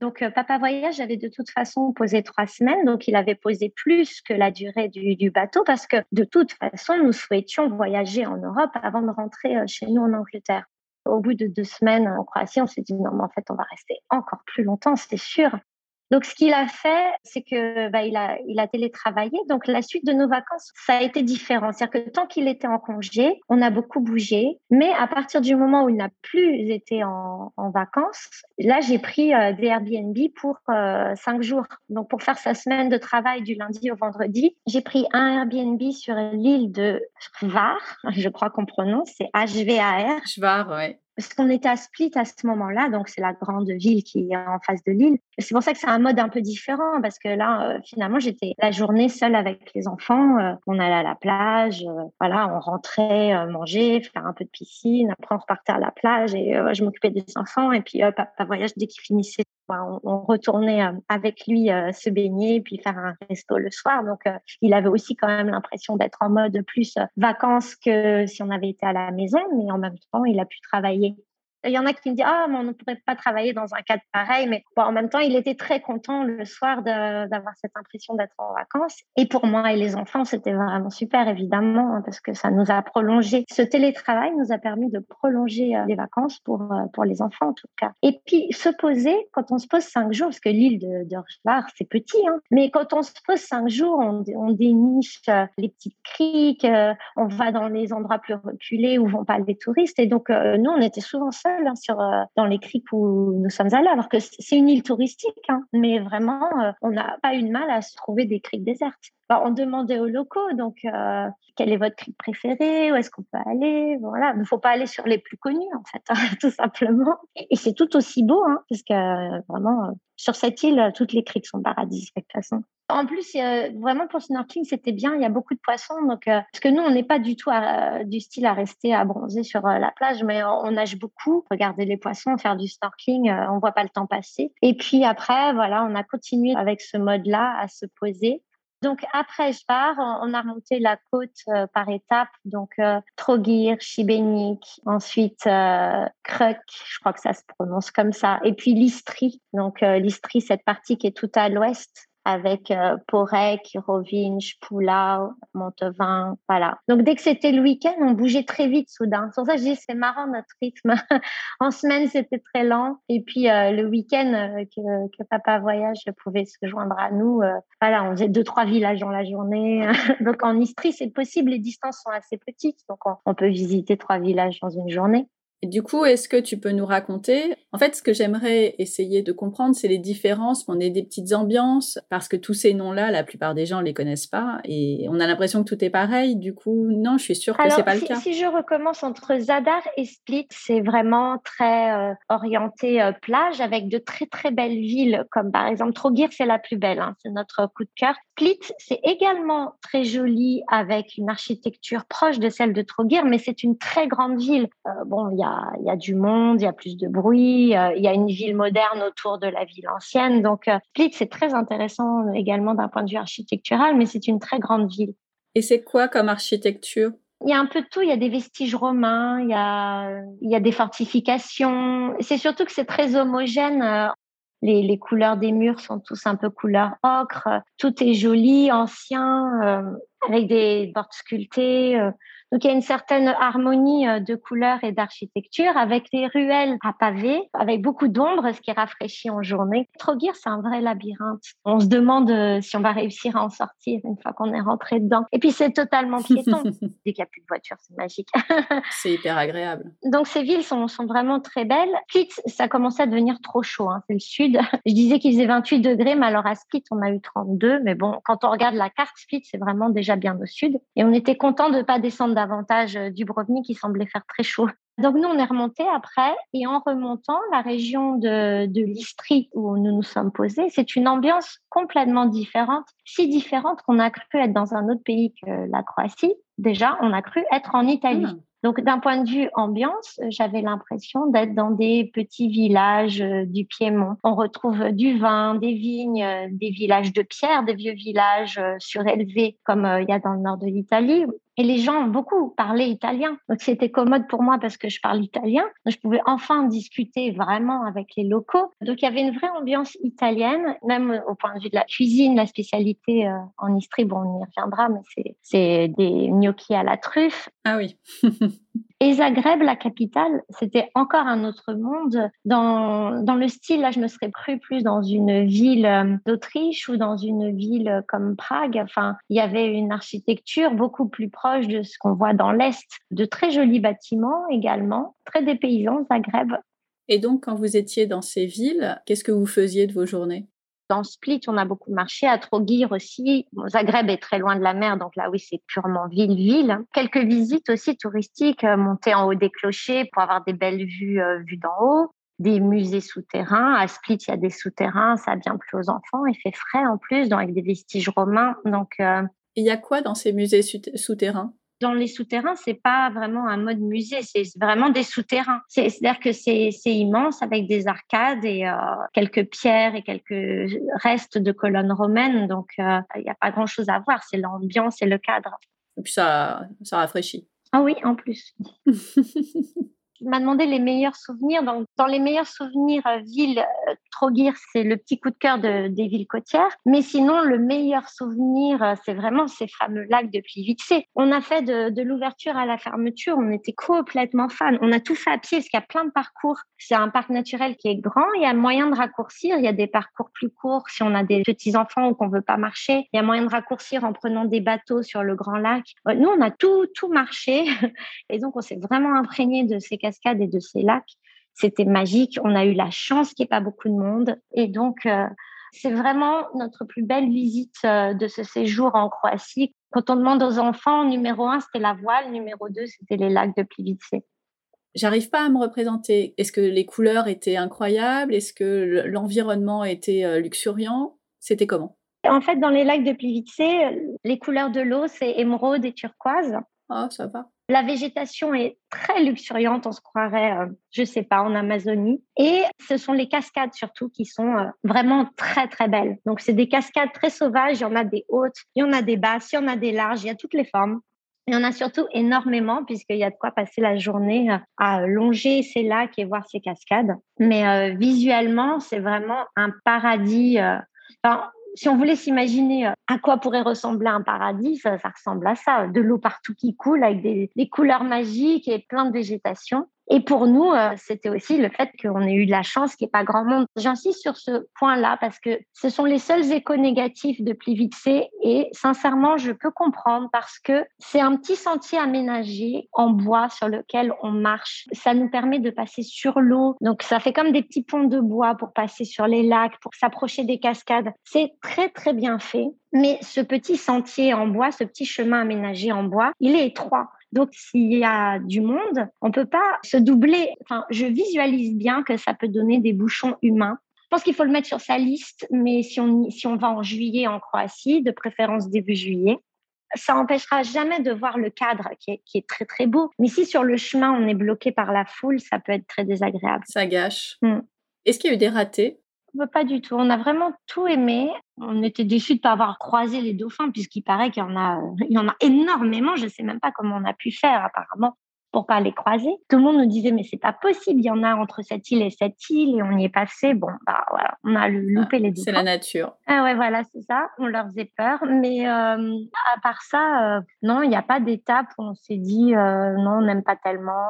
Donc, euh, Papa Voyage avait de toute façon posé trois semaines, donc il avait posé plus que la durée du, bateau parce que de toute façon, nous souhaitions voyager en Europe avant de rentrer euh, chez nous en Angleterre. Au bout de deux semaines en Croatie, on s'est dit non, mais en fait, on va rester encore plus longtemps, c'est sûr. Donc, ce qu'il a fait, c'est que bah, il a, il a télétravaillé. Donc, la suite de nos vacances, ça a été différent. C'est-à-dire que tant qu'il était en congé, on a beaucoup bougé. Mais à partir du moment où il n'a plus été en, vacances, là, j'ai pris euh, des Airbnb pour euh, cinq jours. Donc, pour faire sa semaine de travail du lundi au vendredi, j'ai pris un Airbnb sur l'île de Hvar. Je crois qu'on prononce, c'est H-V-A-R. Hvar, ouais parce qu'on était à Split à ce moment-là, donc c'est la grande ville qui est en face de l'île. C'est pour ça que c'est un mode un peu différent, parce que là, euh, finalement, j'étais la journée seule avec les enfants. Euh, on allait à la plage, euh, voilà, on rentrait manger, faire un peu de piscine, après on repartait à la plage et je m'occupais des enfants. Et puis, hop, papa voyage dès qu'il finissait on, retournait euh, avec lui euh, se baigner puis faire un resto le soir. Donc, euh, il avait aussi quand même l'impression d'être en mode plus vacances que si on avait été à la maison, mais en même temps, il a pu travailler il y en a qui me disent Ah, mais on ne pourrait pas travailler dans un cadre pareil. Mais en même temps, il était très content le soir d'avoir cette impression d'être en vacances. Et pour moi et les enfants, c'était vraiment super, évidemment, hein, parce que ça nous a prolongé. Ce télétravail nous a permis de prolonger euh, les vacances pour, euh, pour les enfants, en tout cas. Et puis, se poser, quand on se pose cinq jours, parce que l'île de, de c'est petit, hein, mais quand on se pose cinq jours, on, déniche euh, les petites criques, on va dans les endroits plus reculés où vont pas les touristes. Et donc, nous, on était souvent Hein, euh, dans les criques où nous sommes allés, alors que c'est une île touristique, hein. mais vraiment, euh, on n'a pas eu de mal à se trouver des criques désertes. On demandait aux locaux, donc, euh, quel est votre crique préféré Où est-ce qu'on peut aller Voilà, il ne faut pas aller sur les plus connus, en fait, hein, tout simplement. Et, c'est tout aussi beau, parce que vraiment, sur cette île, toutes les criques sont paradisiaques, de toute façon. En plus, vraiment pour snorkeling, c'était bien. Il y a beaucoup de poissons. Donc, euh, parce que nous, on n'est pas du tout du style à rester à bronzer sur euh, la plage, mais on, nage beaucoup. Regarder les poissons, faire du snorkeling, euh, on voit pas le temps passer. Et puis après, voilà, on a continué avec ce mode-là à se poser. Donc après je pars, on a remonté la côte par étapes, donc Trogir, Chibenik, ensuite Kruk, je crois que ça se prononce comme ça, et puis Listri. Donc Listri, cette partie qui est tout à l'ouest, avec euh, Porec, Rovinj, Montevin, voilà. Donc dès que c'était le week-end, on bougeait très vite soudain. Pour ça je dis c'est marrant notre rythme. en semaine c'était très lent et puis euh, le week-end euh, que, papa voyage pouvait se joindre à nous. voilà, on faisait deux trois villages dans la journée. donc en Istrie c'est possible, les distances sont assez petites, donc on peut visiter trois villages dans une journée. Et du coup, est-ce que tu peux nous raconter? En fait, ce que j'aimerais essayer de comprendre, c'est les différences. On est des petites ambiances parce que tous ces noms-là, la plupart des gens les connaissent pas et on a l'impression que tout est pareil. Du coup, non, je suis sûre que c'est pas le cas. Si je recommence entre Zadar et Split, c'est vraiment très euh, orienté euh, plage avec de très très belles villes comme par exemple Trogir, c'est la plus belle, hein, c'est notre coup de cœur. Split, c'est également très joli avec une architecture proche de celle de Trogir, mais c'est une très grande ville. Euh, bon, il y a y a du monde, il y a plus de bruit, euh, il y a une ville moderne autour de la ville ancienne. Donc, euh, Split, c'est très intéressant également d'un point de vue architectural, mais c'est une très grande ville. Et c'est quoi comme architecture? Il y a un peu de tout. Il y a des vestiges romains, il y a, il y a des fortifications. C'est surtout que c'est très homogène. Euh, les, les, couleurs des murs sont tous un peu couleur ocre. Tout est joli, ancien, avec des portes sculptées. Donc il y a une certaine harmonie euh, de couleurs et d'architecture avec des ruelles à pavés, avec beaucoup d'ombre, ce qui rafraîchit en journée. Trogir, c'est un vrai labyrinthe. On se demande euh, si on va réussir à en sortir une fois qu'on est rentré dedans. Et puis c'est totalement piéton. Dès qu'il n'y a plus de voiture, c'est magique. c'est hyper agréable. Donc ces villes sont, sont vraiment très belles. Split, ça commençait à devenir trop chaud. Hein. C'est le sud. Je disais qu'il faisait 28 degrés, mais alors à Split, on a eu 32. Mais bon, quand on regarde la carte, Split, c'est vraiment déjà bien au sud. Et on était content de ne pas descendre davantage euh, du Brovnik qui semblait faire très chaud. Donc nous, on est remonté après et en remontant, la région de, de l'Istrie où nous nous sommes posés, c'est une ambiance complètement différente, si différente qu'on a cru être dans un autre pays que la Croatie. Déjà, on a cru être en Italie. Hmm. Donc, d'un point de vue ambiance, j'avais l'impression d'être dans des petits villages euh, du Piémont. On retrouve du vin, des vignes, euh, des villages de pierre, des vieux villages surélevés comme il y a dans le nord de l'Italie Et les gens beaucoup parlé italien. Donc c'était commode pour moi parce que je parle italien. Je pouvais enfin discuter vraiment avec les locaux. Donc il y avait une vraie ambiance italienne, même au point de vue de la cuisine, la spécialité euh, en Istrie. Bon, on y reviendra, mais c'est des gnocchis à la truffe. Ah oui. Et Zagreb, la capitale, c'était encore un autre monde. Dans, dans le style, là, je me serais cru plus dans une ville euh, d'Autriche ou dans une ville comme Prague. Enfin, il y avait une architecture beaucoup plus proche de ce qu'on voit dans l'Est. De très jolis bâtiments également, très dépaysants, Zagreb. Et donc, quand vous étiez dans ces villes, qu'est-ce que vous faisiez de vos journées? Dans Split, on a beaucoup marché. À Trogir aussi. Zagreb est très loin de la mer, donc là, oui, c'est purement ville-ville. Quelques visites aussi touristiques, euh, monter en haut des clochers pour avoir des belles vues, euh, vues d'en haut. Des musées souterrains. À Split, il y a des souterrains. Ça a bien plu aux enfants. Il fait frais en plus, donc avec des vestiges romains. Donc, euh, il y a quoi dans ces musées souterrains? Dans les souterrains, c'est pas vraiment un mode musée, c'est vraiment des souterrains. C'est-à-dire que c'est immense avec des arcades et euh, quelques pierres et quelques restes de colonnes romaines. Donc, euh, il n'y a pas grand-chose à voir. C'est l'ambiance et le cadre. Et puis ça, ça rafraîchit. Ah oui, en plus. m'a demandé les meilleurs souvenirs. Donc, dans les meilleurs souvenirs euh, ville, euh, Trogir, c'est le petit coup de cœur de, des villes côtières. Mais sinon, le meilleur souvenir, euh, c'est vraiment ces fameux lacs de Plivice. On a fait de, de l'ouverture à la fermeture, on était complètement fans. On a tout fait à pied parce qu'il y a plein de parcours. C'est un parc naturel qui est grand. Il y a moyen de raccourcir. Il y a des parcours plus courts si on a des petits enfants ou qu'on veut pas marcher. Il y a moyen de raccourcir en prenant des bateaux sur le grand lac. Nous, on a tout, tout marché. Et donc, on s'est vraiment imprégné de ces cascades et de ces lacs. C'était magique. On a eu la chance qu'il n'y ait pas beaucoup de monde. Et donc, euh, c'est vraiment notre plus belle visite euh, de ce séjour en Croatie. Quand on demande aux enfants, numéro un, c'était la voile, numéro deux, c'était les lacs de Plivice. J'arrive pas à me représenter. Est-ce que les couleurs étaient incroyables? Est-ce que l'environnement était euh, luxuriant? C'était comment? En fait, dans les lacs de Plivice, les couleurs de l'eau, c'est émeraude et turquoise. Ah, ça va. La végétation est très luxuriante, on se croirait, euh, je sais pas, en Amazonie. Et ce sont les cascades surtout qui sont euh, vraiment très très belles. Donc c'est des cascades très sauvages. Il y en a des hautes, il y en a des basses, il y en a des larges, il y a toutes les formes. Il y en a surtout énormément puisqu'il y a de quoi passer la journée euh, à longer ces lacs et voir ces cascades. Mais visuellement, c'est vraiment un paradis. Si on voulait s'imaginer euh, à quoi pourrait ressembler un paradis, ça, ressemble à ça. De l'eau partout qui coule avec des, des couleurs magiques et plein de végétation. Et pour nous, euh, c'était aussi le fait qu'on ait eu de la chance qu'il n'y ait pas grand monde. J'insiste sur ce point-là parce que ce sont les seuls échos négatifs de Plivice et sincèrement, je peux comprendre parce que c'est un petit sentier aménagé en bois sur lequel on marche. Ça nous permet de passer sur l'eau. Donc, ça fait comme des petits ponts de bois pour passer sur les lacs, pour s'approcher des cascades. C'est très, très bien fait. Mais ce petit sentier en bois, ce petit chemin aménagé en bois, il est étroit. Donc, s'il y a du monde, on peut pas se doubler. Enfin, je visualise bien que ça peut donner des bouchons humains. Je pense qu'il faut le mettre sur sa liste, mais si on, si on va en juillet en Croatie, de préférence début juillet, ça empêchera jamais de voir le cadre qui est, qui est, très très beau. Mais si sur le chemin on est bloqué par la foule, ça peut être très désagréable. Ça gâche. Hmm. Est-ce qu'il y a eu des ratés? Pas du tout. On a vraiment tout aimé. On était déçus de ne pas avoir croisé les dauphins, puisqu'il paraît qu'il y en a, il y en a énormément. Je ne sais même pas comment on a pu faire, apparemment, pour pas les croiser. Tout le monde nous disait, mais c'est pas possible. Il y en a entre cette île et cette île, et on y est passé. Bon, bah voilà, on a loupé ah, les dauphins. C'est la nature. Ah ouais, voilà, c'est ça. On leur faisait peur. Mais euh, à part ça, euh, non, il n'y a pas d'étape où on s'est dit, euh, non, on n'aime pas tellement.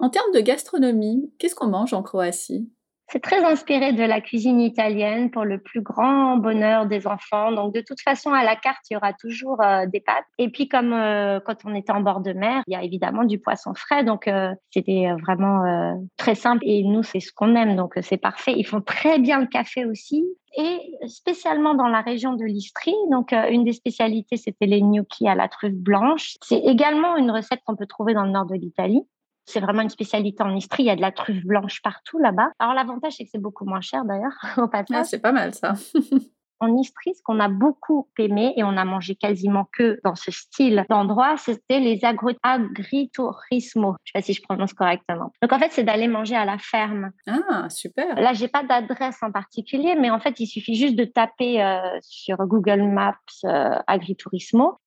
En termes de gastronomie, qu'est-ce qu'on mange en Croatie? C'est très inspiré de la cuisine italienne pour le plus grand bonheur des enfants. Donc de toute façon, à la carte, il y aura toujours euh, des pâtes. Et puis comme euh, quand on était en bord de mer, il y a évidemment du poisson frais. Donc euh, c'était vraiment très simple. Et nous, c'est ce qu'on aime. Donc c'est parfait. Ils font très bien le café aussi. Et spécialement dans la région de l'Istrie, donc une des spécialités, c'était les gnocchis à la truffe blanche. C'est également une recette qu'on peut trouver dans le nord de l'Italie. C'est vraiment une spécialité en Istrie. Il y a de la truffe blanche partout là-bas. Alors l'avantage, c'est que c'est beaucoup moins cher d'ailleurs au passage. Ah, c'est pas mal ça. en Istrie, ce qu'on a beaucoup aimé et on a mangé quasiment que dans ce style d'endroit, c'était les agriturismo. Je sais pas si je prononce correctement. Donc en fait, c'est d'aller manger à la ferme. Ah, super. Là, j'ai pas d'adresse en particulier, mais en fait, il suffit juste de taper euh, sur Google Maps euh, agriturismo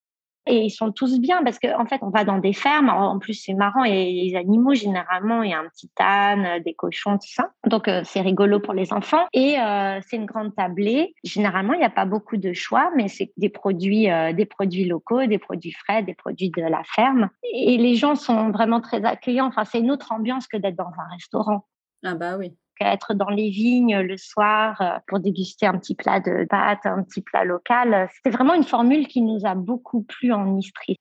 Et ils sont tous bien parce qu'en en fait, on va dans des fermes. En plus, c'est marrant. Et les animaux, généralement, il y a un petit âne, des cochons, tout ça. Donc, euh, c'est rigolo pour les enfants. Et euh, c'est une grande tablée. Généralement, il n'y a pas beaucoup de choix, mais c'est des produits, euh, des produits locaux, des produits frais, des produits de la ferme. Et les gens sont vraiment très accueillants. Enfin, c'est une autre ambiance que d'être dans un restaurant. Ah bah oui être dans les vignes le soir euh, pour déguster un petit plat de pâtes, un petit plat local. C'était vraiment une formule qui nous a beaucoup plu en Istrie.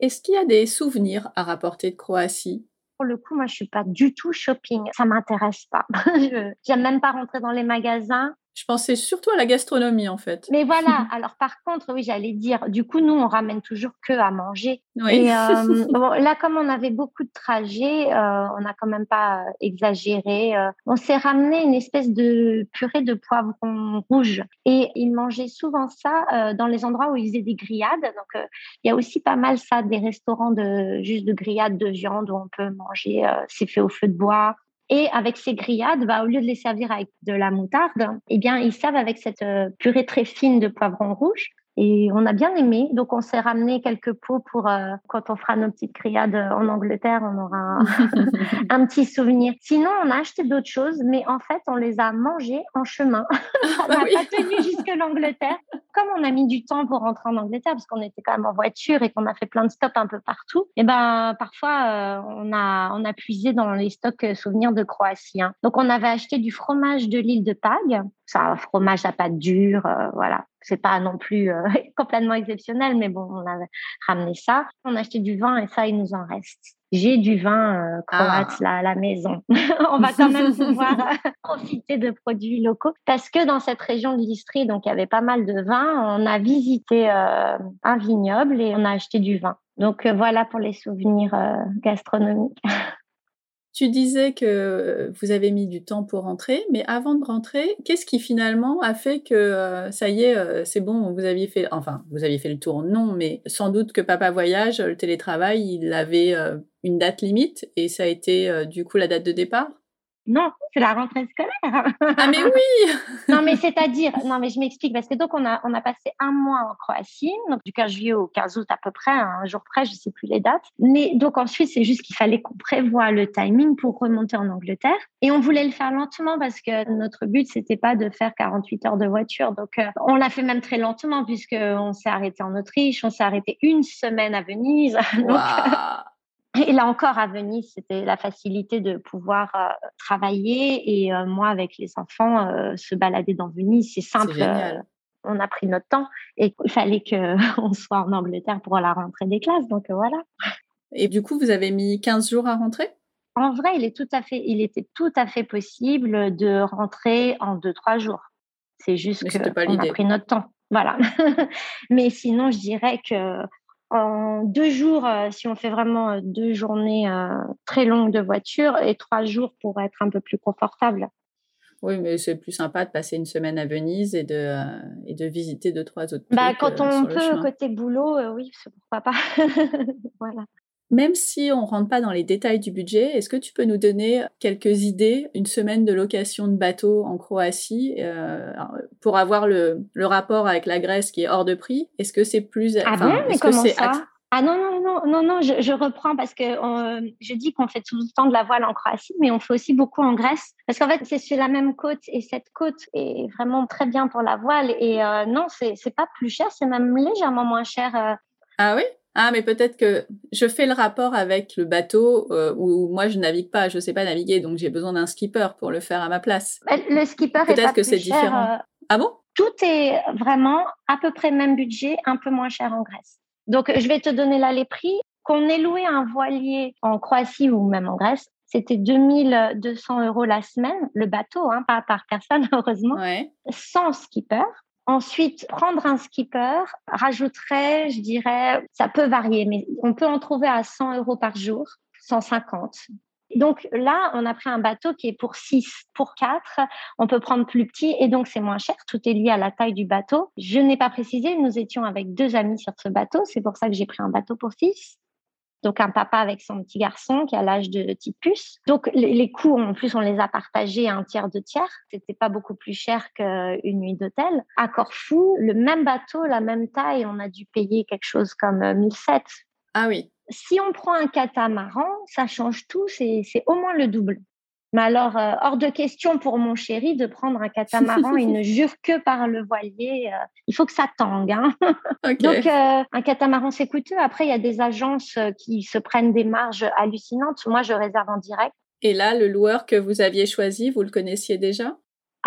Est-ce qu'il y a des souvenirs à rapporter de Croatie? Pour le coup, moi, je suis pas du tout shopping. Ça m'intéresse pas. je n'aime même pas rentrer dans les magasins. Je pensais surtout à la gastronomie, en fait. Mais voilà. Alors, par contre, oui, j'allais dire, du coup, nous, on ramène toujours que à manger. Et euh, bon, là, comme on avait beaucoup de trajets, euh, on n'a quand même pas exagéré. Euh, on s'est ramené une espèce de purée de poivron rouge. Et ils mangeaient souvent ça dans les endroits où ils faisaient des grillades. Donc, il y a aussi pas mal ça, des restaurants de juste de grillades de viande où on peut manger. c'est fait au feu de bois. Et avec ces grillades, bah, au lieu de les servir avec de la moutarde, eh bien, ils servent avec cette euh, purée très fine de poivron rouge. Et on a bien aimé. Donc, on s'est ramené quelques pots pour euh, quand on fera nos petites criades en Angleterre, on aura un, petit souvenir. Sinon, on a acheté d'autres choses, mais en fait, on les a mangées en chemin. on n'a pas tenu jusque l'Angleterre. Comme on a mis du temps pour rentrer en Angleterre, parce qu'on était quand même en voiture et qu'on a fait plein de stops un peu partout, et eh ben parfois euh, on a on a puisé dans les stocks euh, souvenirs de Croatie. Hein. Donc, on avait acheté du fromage de l'île de Pag. C'est un fromage à pâte dure, voilà c'est pas non plus euh, complètement exceptionnel, mais bon, on a ramené ça. On a acheté du vin et ça, il nous en reste. J'ai du vin euh, croate ah. là à la maison. on va quand même pouvoir euh, profiter de produits locaux parce que dans cette région de l'Istrie, donc il y avait pas mal de vin. On a visité un vignoble et on a acheté du vin. Donc voilà pour les souvenirs gastronomiques. Tu disais que vous avez mis du temps pour rentrer, mais avant de rentrer, qu'est-ce qui finalement a fait que euh, ça y est, euh, c'est bon, vous aviez fait, enfin, vous aviez fait le tour, non, mais sans doute que Papa Voyage, le télétravail, il avait euh, une date limite et ça a été du coup la date de départ? Non, c'est la rentrée scolaire. Ah mais oui Non mais c'est-à-dire, non mais je m'explique, parce que donc on a, on a passé un mois en Croatie, donc du 15 juillet au 15 août à peu près, un jour près, je ne sais plus les dates. Mais donc ensuite, c'est juste qu'il fallait qu'on prévoie le timing pour remonter en Angleterre. Et on voulait le faire lentement parce que notre but, c'était pas de faire 48 heures de voiture. Donc euh, on l'a fait même très lentement puisqu'on s'est arrêté en Autriche, on s'est arrêté une semaine à Venise. Donc, et là encore, à Venise, c'était la facilité de pouvoir euh, travailler. Et euh, moi, avec les enfants, euh, se balader dans Venise, c'est simple. on a pris notre temps et il fallait qu'on soit en Angleterre pour la rentrée des classes. Donc voilà. Et du coup, vous avez mis 15 jours à rentrer? En vrai, il, est tout à fait, il était tout à fait possible de rentrer en 2-3 jours. C'est juste qu'on a pris notre temps. Voilà. Mais sinon, je dirais que en deux jours, euh, si on fait vraiment euh, deux journées euh, très longues de voiture et trois jours pour être un peu plus confortable. Oui, mais c'est plus sympa de passer une semaine à Venise et de, et de visiter deux, trois autres bah, Quand on peut, côté boulot, oui, pourquoi pas. voilà. Même si on rentre pas dans les détails du budget, est-ce que tu peux nous donner quelques idées, une semaine de location de bateau en Croatie, euh, pour avoir le, le, rapport avec la Grèce qui est hors de prix? Est-ce que c'est plus... Ah bon, mais comment ça? ah non, non, non, non, non, je, je reprends parce que je dis qu'on fait tout le temps de la voile en Croatie, mais on fait aussi beaucoup en Grèce. Parce qu'en fait, c'est sur la même côte et cette côte est vraiment très bien pour la voile. Et euh, non, c'est pas plus cher, c'est même légèrement moins cher. Euh. Ah oui? Ah, mais peut-être que je fais le rapport avec le bateau euh, où moi je navigue pas, je sais pas naviguer, donc j'ai besoin d'un skipper pour le faire à ma place. Bah, le skipper peut-être que c'est différent. Euh, ah bon? Tout est vraiment à peu près même budget, un peu moins cher en Grèce. Donc je vais te donner là les prix. Qu'on ait loué un voilier en Croatie ou même en Grèce, c'était 2200 euros la semaine, le bateau, hein, pas par personne, heureusement, sans skipper. Ensuite, prendre un skipper rajouterait, je dirais, ça peut varier, mais on peut en trouver à 100 euros par jour, 150. Donc là, on a pris un bateau qui est pour 6, pour 4. On peut prendre plus petit et donc c'est moins cher. Tout est lié à la taille du bateau. Je n'ai pas précisé, nous étions avec deux amis sur ce bateau. C'est pour ça que j'ai pris un bateau pour 6. Donc un papa avec son petit garçon qui a l'âge de petite puce. Donc les, coûts, en plus, on les a partagés à un tiers de tiers. C'était pas beaucoup plus cher qu'une nuit d'hôtel. À Corfou, le même bateau, la même taille, on a dû payer quelque chose comme 1007. Ah oui. Si on prend un catamaran, ça change tout, c'est au moins le double. Mais alors, euh, hors de question pour mon chéri de prendre un catamaran. il ne jure que par le voilier. Euh, il faut que ça tangue. Hein. Donc, euh, un catamaran, c'est coûteux. Après, il y a des agences qui se prennent des marges hallucinantes. Moi, je réserve en direct. Et là, le loueur que vous aviez choisi, vous le connaissiez déjà?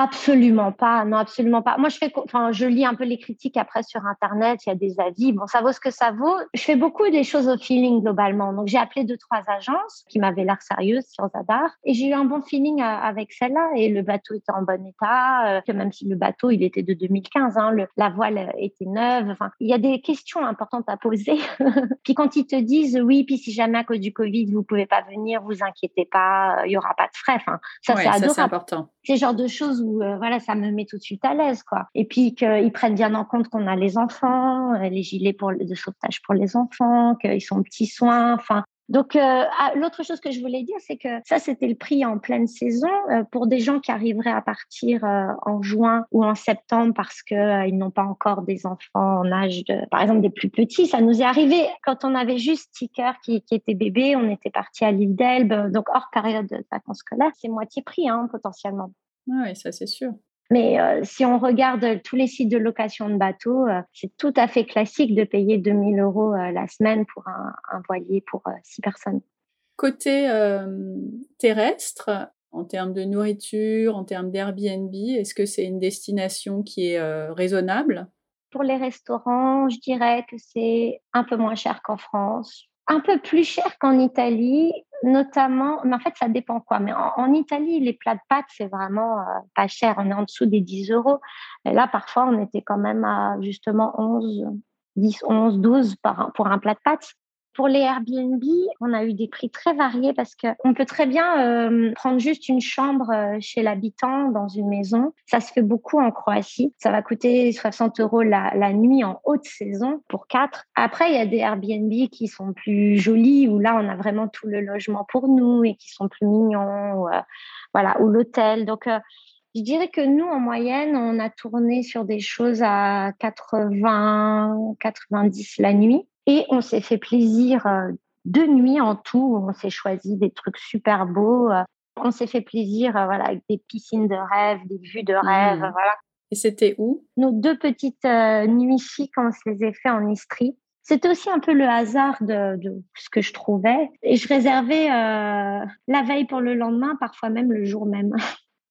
Absolument pas, non, absolument pas. Moi, je fais, enfin, je lis un peu les critiques après sur Internet, il y a des avis. Bon, ça vaut ce que ça vaut. Je fais beaucoup des choses au feeling globalement. Donc, j'ai appelé deux, trois agences qui m'avaient l'air sérieuses sur Zadar et j'ai eu un bon feeling avec celle-là et le bateau était en bon état, euh, même si le bateau, il était de 2015, hein, le, la voile était neuve. Enfin, il y a des questions importantes à poser. puis quand ils te disent oui, puis si jamais à cause du Covid, vous pouvez pas venir, vous inquiétez pas, il y aura pas de frais. Enfin, ça, c'est important. C'est genre de choses euh, voilà, ça me met tout de suite à l'aise, quoi. Et puis qu'ils prennent bien en compte qu'on a les enfants, euh, les gilets de sauvetage pour les enfants, qu'ils sont petits soins, enfin. Donc, euh, ah, l'autre chose que je voulais dire, c'est que ça, c'était le prix en pleine saison pour des gens qui arriveraient à partir en juin ou en septembre parce qu'ils n'ont pas encore des enfants en âge de, par exemple, des plus petits. Ça nous est arrivé quand on avait juste Ticker qui, qui était bébé, on était parti à l'île d'Elbe, donc hors période de vacances scolaires, c'est moitié prix hein, potentiellement. Ah oui, ça c'est sûr. Mais euh, si on regarde tous les sites de location de bateaux, euh, c'est tout à fait classique de payer 2000 euros euh, la semaine pour un, un voilier pour six personnes. Côté terrestre, en termes de nourriture, en termes d'Airbnb, est-ce que c'est une destination qui est raisonnable? Pour les restaurants, je dirais que c'est un peu moins cher qu'en France, un peu plus cher qu'en Italie, notamment, mais en fait, ça dépend quoi. Mais en, Italie, les plats de pâtes, c'est vraiment euh, pas cher. On est en dessous des 10 euros. Et là, parfois, on était quand même à justement 11, 10, 11, 12 pour un plat de pâtes. Pour les Airbnb, on a eu des prix très variés parce qu'on peut très bien euh, prendre juste une chambre euh, chez l'habitant dans une maison. Ça se fait beaucoup en Croatie. Ça va coûter 60 euros la, la nuit en haute saison pour quatre. Après, il y a des Airbnb qui sont plus jolis où là, on a vraiment tout le logement pour nous et qui sont plus mignons. Ou, euh, voilà, ou l'hôtel. Donc, je dirais que nous, en moyenne, on a tourné sur des choses à 80, 90 la nuit. Et on s'est fait plaisir euh, deux nuits en tout. On s'est choisi des trucs super beaux. Euh. On s'est fait plaisir euh, voilà, avec des piscines de rêve, des vues de rêve. Mmh. Voilà. Et c'était où? Nos deux petites nuits chic, on se les a fait en Istrie. C'était aussi un peu le hasard de, ce que je trouvais. Et je réservais la veille pour le lendemain, parfois même le jour même.